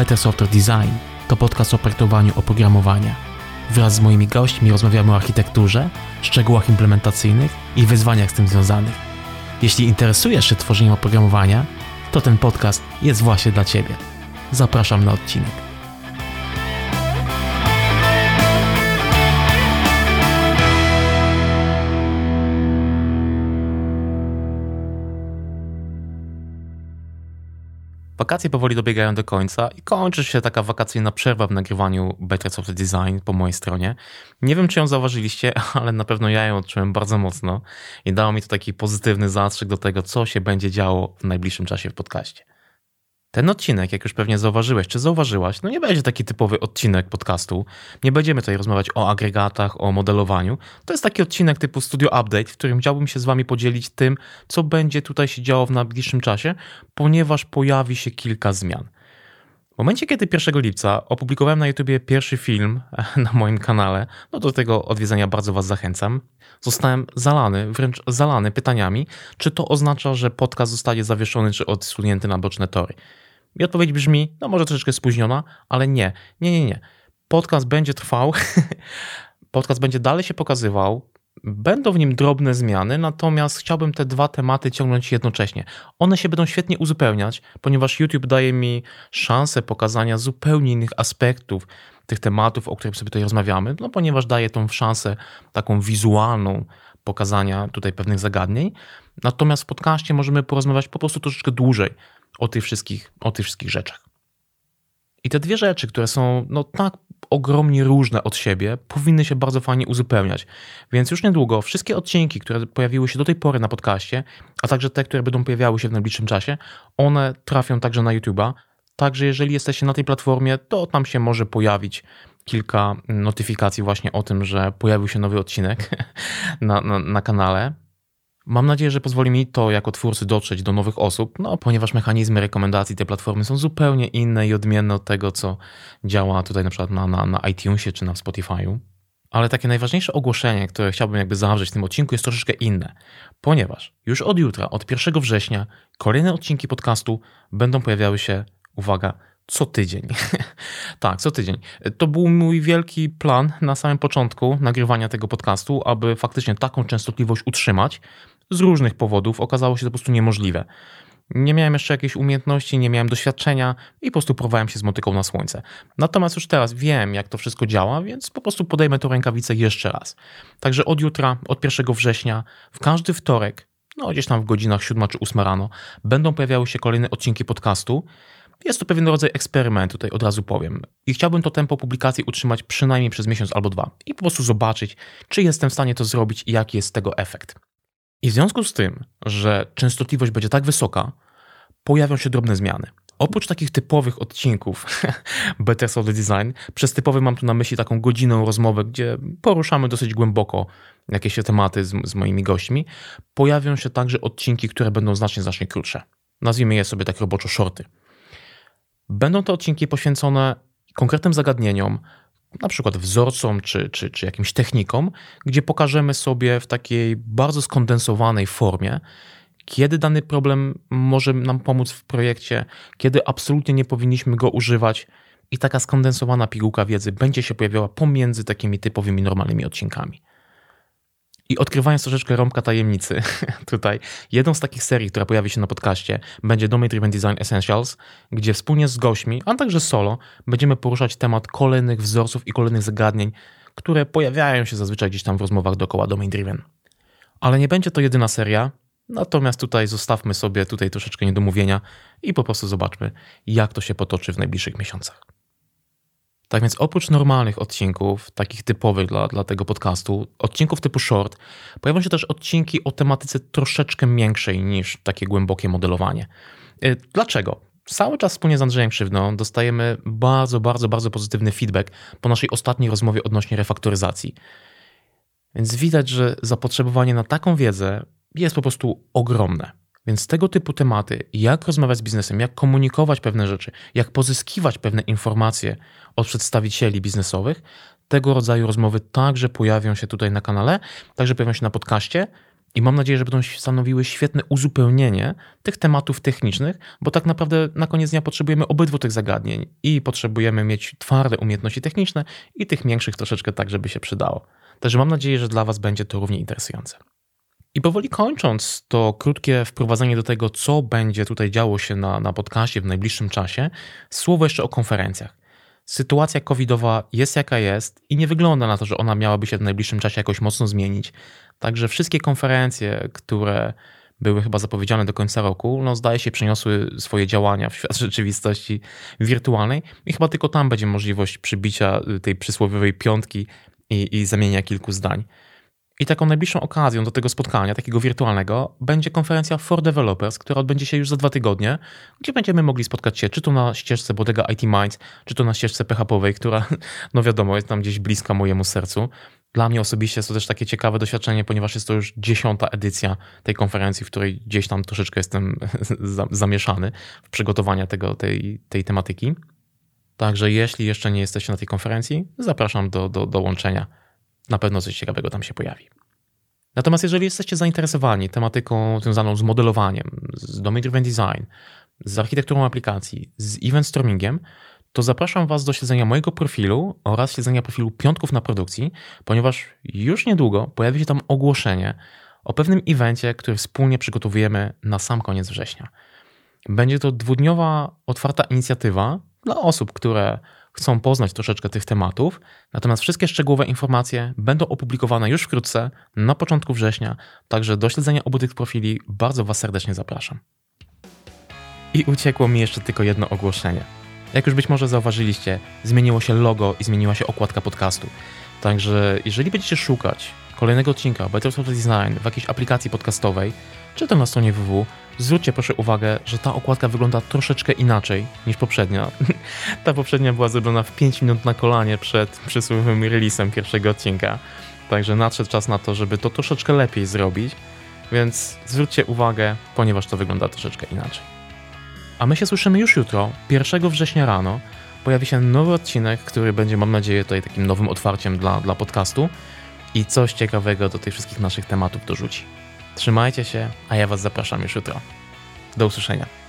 Better Software Design to podcast o projektowaniu oprogramowania. Wraz z moimi gośćmi rozmawiamy o architekturze, szczegółach implementacyjnych i wyzwaniach z tym związanych. Jeśli interesujesz się tworzeniem oprogramowania, to ten podcast jest właśnie dla Ciebie. Zapraszam na odcinek. Wakacje powoli dobiegają do końca i kończy się taka wakacyjna przerwa w nagrywaniu Better Software Design po mojej stronie. Nie wiem, czy ją zauważyliście, ale na pewno ja ją odczułem bardzo mocno i dało mi to taki pozytywny zastrzyk do tego, co się będzie działo w najbliższym czasie w podcaście. Ten odcinek, jak już pewnie zauważyłeś czy zauważyłaś, no nie będzie taki typowy odcinek podcastu. Nie będziemy tutaj rozmawiać o agregatach, o modelowaniu. To jest taki odcinek typu Studio Update, w którym chciałbym się z Wami podzielić tym, co będzie tutaj się działo w najbliższym czasie, ponieważ pojawi się kilka zmian. W momencie, kiedy 1 lipca opublikowałem na YouTubie pierwszy film na moim kanale, no do tego odwiedzenia bardzo Was zachęcam, zostałem zalany, wręcz zalany pytaniami, czy to oznacza, że podcast zostaje zawieszony czy odsunięty na boczne tory. I odpowiedź brzmi, no może troszeczkę spóźniona, ale nie, nie, nie, nie. Podcast będzie trwał, podcast będzie dalej się pokazywał, Będą w nim drobne zmiany, natomiast chciałbym te dwa tematy ciągnąć jednocześnie. One się będą świetnie uzupełniać, ponieważ YouTube daje mi szansę pokazania zupełnie innych aspektów tych tematów, o których sobie tutaj rozmawiamy, no ponieważ daje tą szansę taką wizualną pokazania tutaj pewnych zagadnień. Natomiast w podcaście możemy porozmawiać po prostu troszeczkę dłużej o tych wszystkich, o tych wszystkich rzeczach. I te dwie rzeczy, które są no, tak ogromnie różne od siebie, powinny się bardzo fajnie uzupełniać. Więc już niedługo wszystkie odcinki, które pojawiły się do tej pory na podcaście, a także te, które będą pojawiały się w najbliższym czasie, one trafią także na YouTube'a. Także jeżeli jesteście na tej platformie, to tam się może pojawić kilka notyfikacji właśnie o tym, że pojawił się nowy odcinek na, na, na kanale. Mam nadzieję, że pozwoli mi to jako twórcy dotrzeć do nowych osób, no ponieważ mechanizmy rekomendacji tej platformy są zupełnie inne i odmienne od tego, co działa tutaj na przykład na, na, na iTunesie czy na Spotify'u. Ale takie najważniejsze ogłoszenie, które chciałbym jakby zawrzeć w tym odcinku jest troszeczkę inne, ponieważ już od jutra, od 1 września, kolejne odcinki podcastu będą pojawiały się, uwaga, co tydzień. tak, co tydzień. To był mój wielki plan na samym początku nagrywania tego podcastu, aby faktycznie taką częstotliwość utrzymać. Z różnych powodów okazało się to po prostu niemożliwe. Nie miałem jeszcze jakiejś umiejętności, nie miałem doświadczenia i po prostu próbowałem się z motyką na słońce. Natomiast już teraz wiem, jak to wszystko działa, więc po prostu podejmę tę rękawicę jeszcze raz. Także od jutra, od 1 września, w każdy wtorek, no gdzieś tam w godzinach 7 czy 8 rano, będą pojawiały się kolejne odcinki podcastu. Jest to pewien rodzaj eksperymentu, tutaj od razu powiem. I chciałbym to tempo publikacji utrzymać przynajmniej przez miesiąc albo dwa i po prostu zobaczyć, czy jestem w stanie to zrobić i jaki jest tego efekt. I w związku z tym, że częstotliwość będzie tak wysoka, pojawią się drobne zmiany. Oprócz takich typowych odcinków Better Software Design, przez typowy mam tu na myśli taką godzinną rozmowę, gdzie poruszamy dosyć głęboko jakieś tematy z, z moimi gośćmi, pojawią się także odcinki, które będą znacznie, znacznie krótsze. Nazwijmy je sobie tak roboczo shorty. Będą to odcinki poświęcone konkretnym zagadnieniom, na przykład wzorcom czy, czy, czy jakimś technikom, gdzie pokażemy sobie w takiej bardzo skondensowanej formie, kiedy dany problem może nam pomóc w projekcie, kiedy absolutnie nie powinniśmy go używać. I taka skondensowana pigułka wiedzy będzie się pojawiała pomiędzy takimi typowymi, normalnymi odcinkami. I odkrywając troszeczkę rąbka tajemnicy, tutaj jedną z takich serii, która pojawi się na podcaście, będzie Domain Driven Design Essentials, gdzie wspólnie z gośćmi, a także solo, będziemy poruszać temat kolejnych wzorców i kolejnych zagadnień, które pojawiają się zazwyczaj gdzieś tam w rozmowach dookoła Domain Driven. Ale nie będzie to jedyna seria, natomiast tutaj zostawmy sobie tutaj troszeczkę niedomówienia i po prostu zobaczmy, jak to się potoczy w najbliższych miesiącach. Tak więc oprócz normalnych odcinków, takich typowych dla, dla tego podcastu, odcinków typu short, pojawią się też odcinki o tematyce troszeczkę większej niż takie głębokie modelowanie. Y, dlaczego? Cały czas wspólnie z Andrzejem Krzywną dostajemy bardzo, bardzo, bardzo pozytywny feedback po naszej ostatniej rozmowie odnośnie refaktoryzacji. Więc widać, że zapotrzebowanie na taką wiedzę jest po prostu ogromne. Więc tego typu tematy, jak rozmawiać z biznesem, jak komunikować pewne rzeczy, jak pozyskiwać pewne informacje od przedstawicieli biznesowych, tego rodzaju rozmowy także pojawią się tutaj na kanale, także pojawią się na podcaście. I mam nadzieję, że będą stanowiły świetne uzupełnienie tych tematów technicznych, bo tak naprawdę na koniec dnia potrzebujemy obydwu tych zagadnień i potrzebujemy mieć twarde umiejętności techniczne i tych większych troszeczkę tak, żeby się przydało. Także mam nadzieję, że dla Was będzie to równie interesujące. I powoli kończąc to krótkie wprowadzenie do tego, co będzie tutaj działo się na, na podcaście w najbliższym czasie, słowo jeszcze o konferencjach. Sytuacja covidowa jest jaka jest i nie wygląda na to, że ona miałaby się w najbliższym czasie jakoś mocno zmienić. Także wszystkie konferencje, które były chyba zapowiedziane do końca roku, no zdaje się przeniosły swoje działania w świat rzeczywistości wirtualnej i chyba tylko tam będzie możliwość przybicia tej przysłowiowej piątki i, i zamienia kilku zdań. I taką najbliższą okazją do tego spotkania, takiego wirtualnego, będzie konferencja For Developers, która odbędzie się już za dwa tygodnie, gdzie będziemy mogli spotkać się czy to na ścieżce Bodega IT Minds, czy to na ścieżce PHP-owej, która, no wiadomo, jest tam gdzieś bliska mojemu sercu. Dla mnie osobiście jest to też takie ciekawe doświadczenie, ponieważ jest to już dziesiąta edycja tej konferencji, w której gdzieś tam troszeczkę jestem zamieszany w przygotowania tego, tej, tej tematyki. Także jeśli jeszcze nie jesteście na tej konferencji, zapraszam do, do dołączenia na pewno coś ciekawego tam się pojawi. Natomiast jeżeli jesteście zainteresowani tematyką związaną z modelowaniem, z domain driven design, z architekturą aplikacji, z event stormingiem, to zapraszam Was do śledzenia mojego profilu oraz śledzenia profilu Piątków na Produkcji, ponieważ już niedługo pojawi się tam ogłoszenie o pewnym evencie, który wspólnie przygotowujemy na sam koniec września. Będzie to dwudniowa, otwarta inicjatywa dla osób, które chcą poznać troszeczkę tych tematów. Natomiast wszystkie szczegółowe informacje będą opublikowane już wkrótce, na początku września, także do śledzenia obu tych profili bardzo Was serdecznie zapraszam. I uciekło mi jeszcze tylko jedno ogłoszenie. Jak już być może zauważyliście, zmieniło się logo i zmieniła się okładka podcastu. Także jeżeli będziecie szukać kolejnego odcinka Better Software Design w jakiejś aplikacji podcastowej, czy to na stronie www, zwróćcie proszę uwagę, że ta okładka wygląda troszeczkę inaczej niż poprzednia. ta poprzednia była zrobiona w 5 minut na kolanie przed przysłowiowym releasem pierwszego odcinka. Także nadszedł czas na to, żeby to troszeczkę lepiej zrobić, więc zwróćcie uwagę, ponieważ to wygląda troszeczkę inaczej. A my się słyszymy już jutro, 1 września rano. Pojawi się nowy odcinek, który będzie, mam nadzieję, tutaj takim nowym otwarciem dla, dla podcastu i coś ciekawego do tych wszystkich naszych tematów dorzuci. Trzymajcie się, a ja Was zapraszam już jutro. Do usłyszenia.